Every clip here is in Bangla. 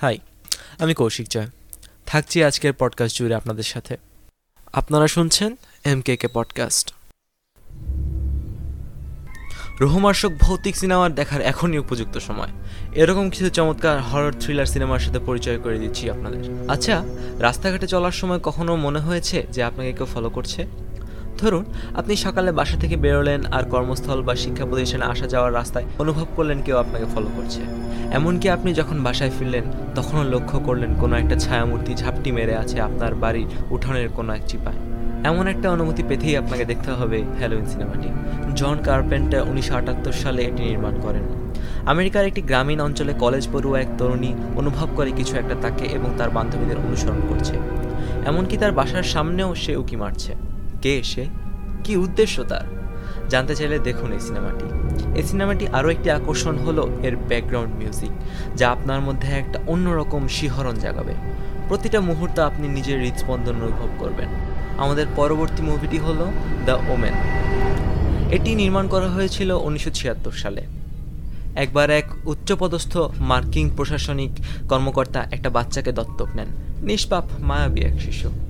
হাই, আমি কৌশিক জয়। থাকছি আজকের পডকাস্ট জুড়ে আপনাদের সাথে। আপনারা শুনছেন এম কে কে পডকাস্ট রোহমার্শক ভৌতিক সিনেমার দেখার এখনই উপযুক্ত সময়। এরকম কিছু চমৎকার হরর থ্রিলার সিনেমার সাথে পরিচয় করে দিচ্ছি আপনাদের। আচ্ছা রাস্তাঘাটে চলার সময় কখনো মনে হয়েছে যে আপনাকে কেউ ফলো করছে? ধরুন, আপনি সকালে বাসা থেকে বেরোলেন আর কর্মস্থল বা শিক্ষা প্রতিষ্ঠানে আসা যাওয়ার রাস্তায় অনুভব করলেন কেউ আপনাকে ফলো করছে। এমনকি আপনি যখন বাসায় ফিরলেন, তখনও লক্ষ্য করলেন কোনো একটা ছায়ামূর্তি ঝাপটি মেরে আছে আপনার বাড়ির উঠোনের কোনো এক চিপায়। এমন একটা অনুমতি পেতেই আপনাকে দেখতে হবে হ্যালোইন সিনেমাটি জন কার্পেন্টার উনিশশো আটাত্তর সালে এটি নির্মাণ করেন। আমেরিকার একটি গ্রামীণ অঞ্চলে কলেজ পড়ুয়া এক তরুণী অনুভব করে কিছু একটা তাকে এবং তার বান্ধবীদের অনুসরণ করছে। এমনকি তার বাসার সামনেও সে উকি মারছে। কে এসে কি উদ্দেশ্য তার? জানতে চাইলে দেখুন এই সিনেমাটি। এই সিনেমাটি আরও একটি আকর্ষণ হলো এর ব্যাকগ্রাউন্ড মিউজিক যা আপনার মধ্যে একটা অন্যরকম শিহরণ জাগাবে। প্রতিটা মুহূর্ত আপনি নিজের হৃদস্পন্দন অনুভব করবেন। আমাদের পরবর্তী মুভিটি হলো দ্য ওমেন এটি নির্মাণ করা হয়েছিল উনিশশো ছিয়াত্তর সালে। একবার এক উচ্চপদস্থ মার্কিং প্রশাসনিক কর্মকর্তা একটা বাচ্চাকে দত্তক নেন। নিষ্পাপ, মায়াবী এক শিশু।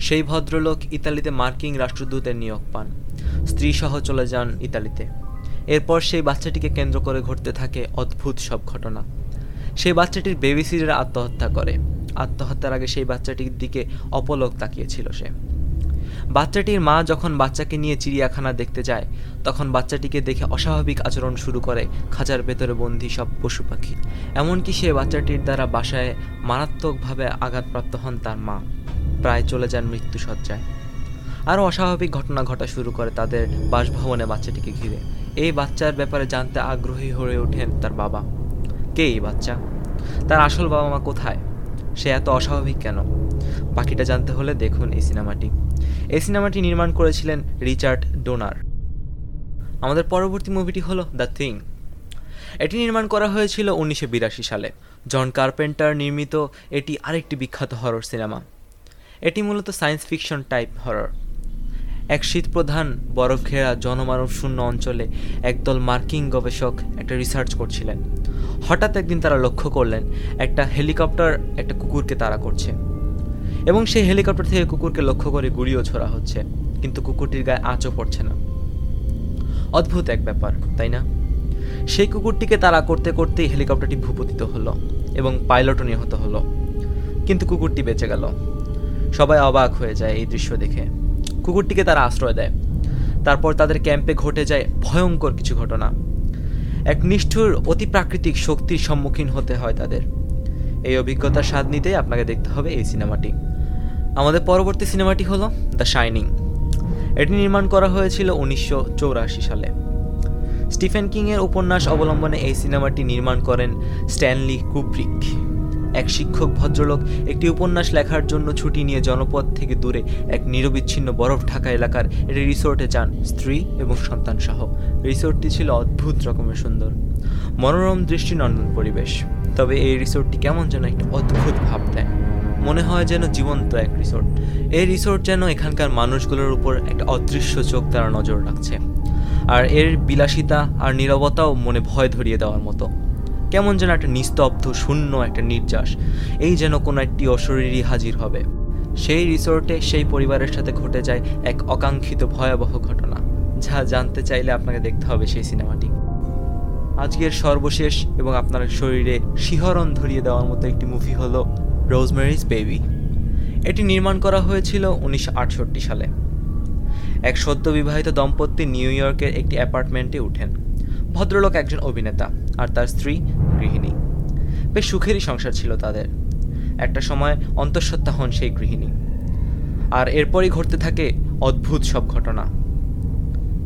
সেই ভদ্রলোক ইতালিতে মার্কিং রাষ্ট্রদূতের নিয়োগ পান। স্ত্রী সহ চলে যান ইতালিতে। এরপর সেই বাচ্চাটিকে কেন্দ্র করে ঘটতে থাকে অদ্ভুত সব ঘটনা। সেই বাচ্চাটির বেবিসিটার আত্মহত্যা করে। আত্মহত্যার আগে সেই বাচ্চাটির দিকে অপলক তাকিয়েছিল সে। বাচ্চাটির মা যখন বাচ্চাকে নিয়ে চিড়িয়াখানা দেখতে যায়, তখন বাচ্চাটিকে দেখে অস্বাভাবিক আচরণ শুরু করে খাঁচার ভেতরে বন্দি সব পশু পাখি। এমনকি সে বাচ্চাটির দ্বারা বাসায় মারাত্মকভাবে আঘাতপ্রাপ্ত হন তার মা। প্রায় চলে যান মৃত্যুসজ্জায়। আরও অস্বাভাবিক ঘটনা ঘটা শুরু করে তাদের বাসভবনে বাচ্চাটিকে ঘিরে। এই বাচ্চার ব্যাপারে জানতে আগ্রহী হয়ে ওঠেন তার বাবা। কে এই বাচ্চা? তার আসল বাবা মা কোথায়? সে এত অস্বাভাবিক কেন? বাকিটা জানতে হলে দেখুন এই সিনেমাটি। এই সিনেমাটি নির্মাণ করেছিলেন রিচার্ড ডোনার। আমাদের পরবর্তী মুভিটি হলো দ্য থিং। এটি নির্মাণ করা হয়েছিল উনিশশো বিরাশি সালে। জন কার্পেন্টার নির্মিত এটি আরেকটি বিখ্যাত হরর সিনেমা। এটি মূলত সায়েন্স ফিকশন টাইপ হরর। এক শীতপ্রধান বরফ ঘেরা জনমানব শূন্য অঞ্চলে একদল মার্কিং গবেষক একটা রিসার্চ করছিলেন। হঠাৎ একদিন তারা লক্ষ্য করলেন, একটা হেলিকপ্টার একটা কুকুরকে তাড়া করছে। এবং সেই হেলিকপ্টার থেকে কুকুরকে লক্ষ্য করে গুড়িও ছোড়া হচ্ছে, কিন্তু কুকুরটির গায়ে আঁচও পড়ছে না। অদ্ভুত এক ব্যাপার, তাই না? সেই কুকুরটিকে তাড়া করতে করতেই হেলিকপ্টারটি ভূপতিত হলো এবং পাইলটও নিহত হলো। কিন্তু কুকুরটি বেঁচে গেল। সবাই অবাক হয়ে যায় এই দৃশ্য দেখে। কুকুরটিকে তারা আশ্রয় দেয়। তারপর তাদের ক্যাম্পে ঘটে যায় ভয়ঙ্কর কিছু ঘটনা। এক নিষ্ঠুর অতি প্রাকৃতিক শক্তির সম্মুখীন হতে হয় তাদের। এই অভিজ্ঞতার স্বাদ নিতেই আপনাকে দেখতে হবে এই সিনেমাটি। আমাদের পরবর্তী সিনেমাটি হলো দ্য শাইনিং এটি নির্মাণ করা হয়েছিল উনিশশো সালে। স্টিফেন কিংয়ের উপন্যাস অবলম্বনে এই সিনেমাটি নির্মাণ করেন স্ট্যানলি কুব্রিক। এক শিক্ষক ভদ্রলোক একটি উপন্যাস লেখার জন্য ছুটি নিয়ে জনপদ থেকে দূরে এক নিরবিচ্ছিন্ন বরফ ঢাকা এলাকার একটি রিসোর্টে যান স্ত্রী এবং সন্তান সহ। রিসোর্টটি ছিল অদ্ভুত রকমের সুন্দর। মনোরম দৃষ্টিনন্দন পরিবেশ। তবে এই রিসোর্টটি কেমন যেন একটা অদ্ভুত ভাব দেয়। মনে হয় যেন জীবন্ত এক রিসোর্ট। এই রিসোর্ট যেন এখানকার মানুষগুলোর উপর একটা অদৃশ্য চোখ তারা নজর রাখছে। আর এর বিলাসিতা আর নিরবতাও মনে ভয় ধরিয়ে দেওয়ার মতো। কেমন যেন একটা নিস্তব্ধ, শূন্য একটা নির্যাস। এই যেন কোনো একটি অশরীরই হাজির হবে। সেই রিসোর্টে সেই পরিবারের সাথে ঘটে যায় এক অকাঙ্ক্ষিত ভয়াবহ ঘটনা। যা জানতে চাইলে আপনাকে দেখতে হবে সেই সিনেমাটি। আজকের সর্বশেষ এবং আপনার শরীরে শিহরণ ধরিয়ে দেওয়ার মতো একটি মুভি হলো রোজমেরিজ বেবি এটি নির্মাণ করা হয়েছিল উনিশশো আটষট্টি সালে। এক সদ্য বিবাহিত দম্পতি নিউ ইয়র্কের একটি অ্যাপার্টমেন্টে উঠেন। ভদ্রলোক একজন অভিনেতা, আর তার স্ত্রী গৃহিণী। বেশ সুখেরই সংসার ছিল তাদের। একটা সময় অন্তঃসত্ত্বা হন সেই গৃহিণী। আর এরপরই ঘটতে থাকে অদ্ভুত সব ঘটনা।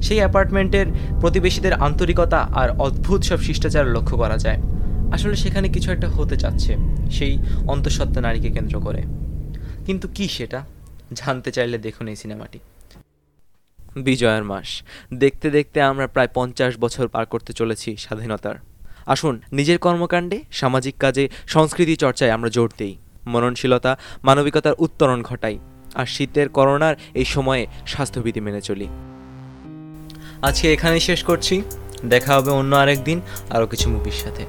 সেই অ্যাপার্টমেন্টের প্রতিবেশীদের আন্তরিকতা আর অদ্ভুত সব শিষ্টাচার লক্ষ্য করা যায়। আসলে সেখানে কিছু একটা হতে চাচ্ছে সেই অন্তঃসত্ত্বা নারীকে কেন্দ্র করে। কিন্তু কি সেটা? জানতে চাইলে দেখুন এই সিনেমাটি। বিজয়ের মাস। দেখতে দেখতে আমরা প্রায় পঞ্চাশ বছর পার করতে চলেছি স্বাধীনতার। আসুন, নিজের কর্মকাণ্ডে, সামাজিক কাজে, সংস্কৃতি চর্চায় আমরা জোর দিই। মননশীলতা, মানবিকতার উত্তরণ ঘটাই, আর শীতের করোনার এই সময়ে স্বাস্থ্যবিধি মেনে চলি। আজকে এখানেই শেষ করছি। দেখা হবে অন্য আরেক দিন আরও কিছু মুভির সাথে।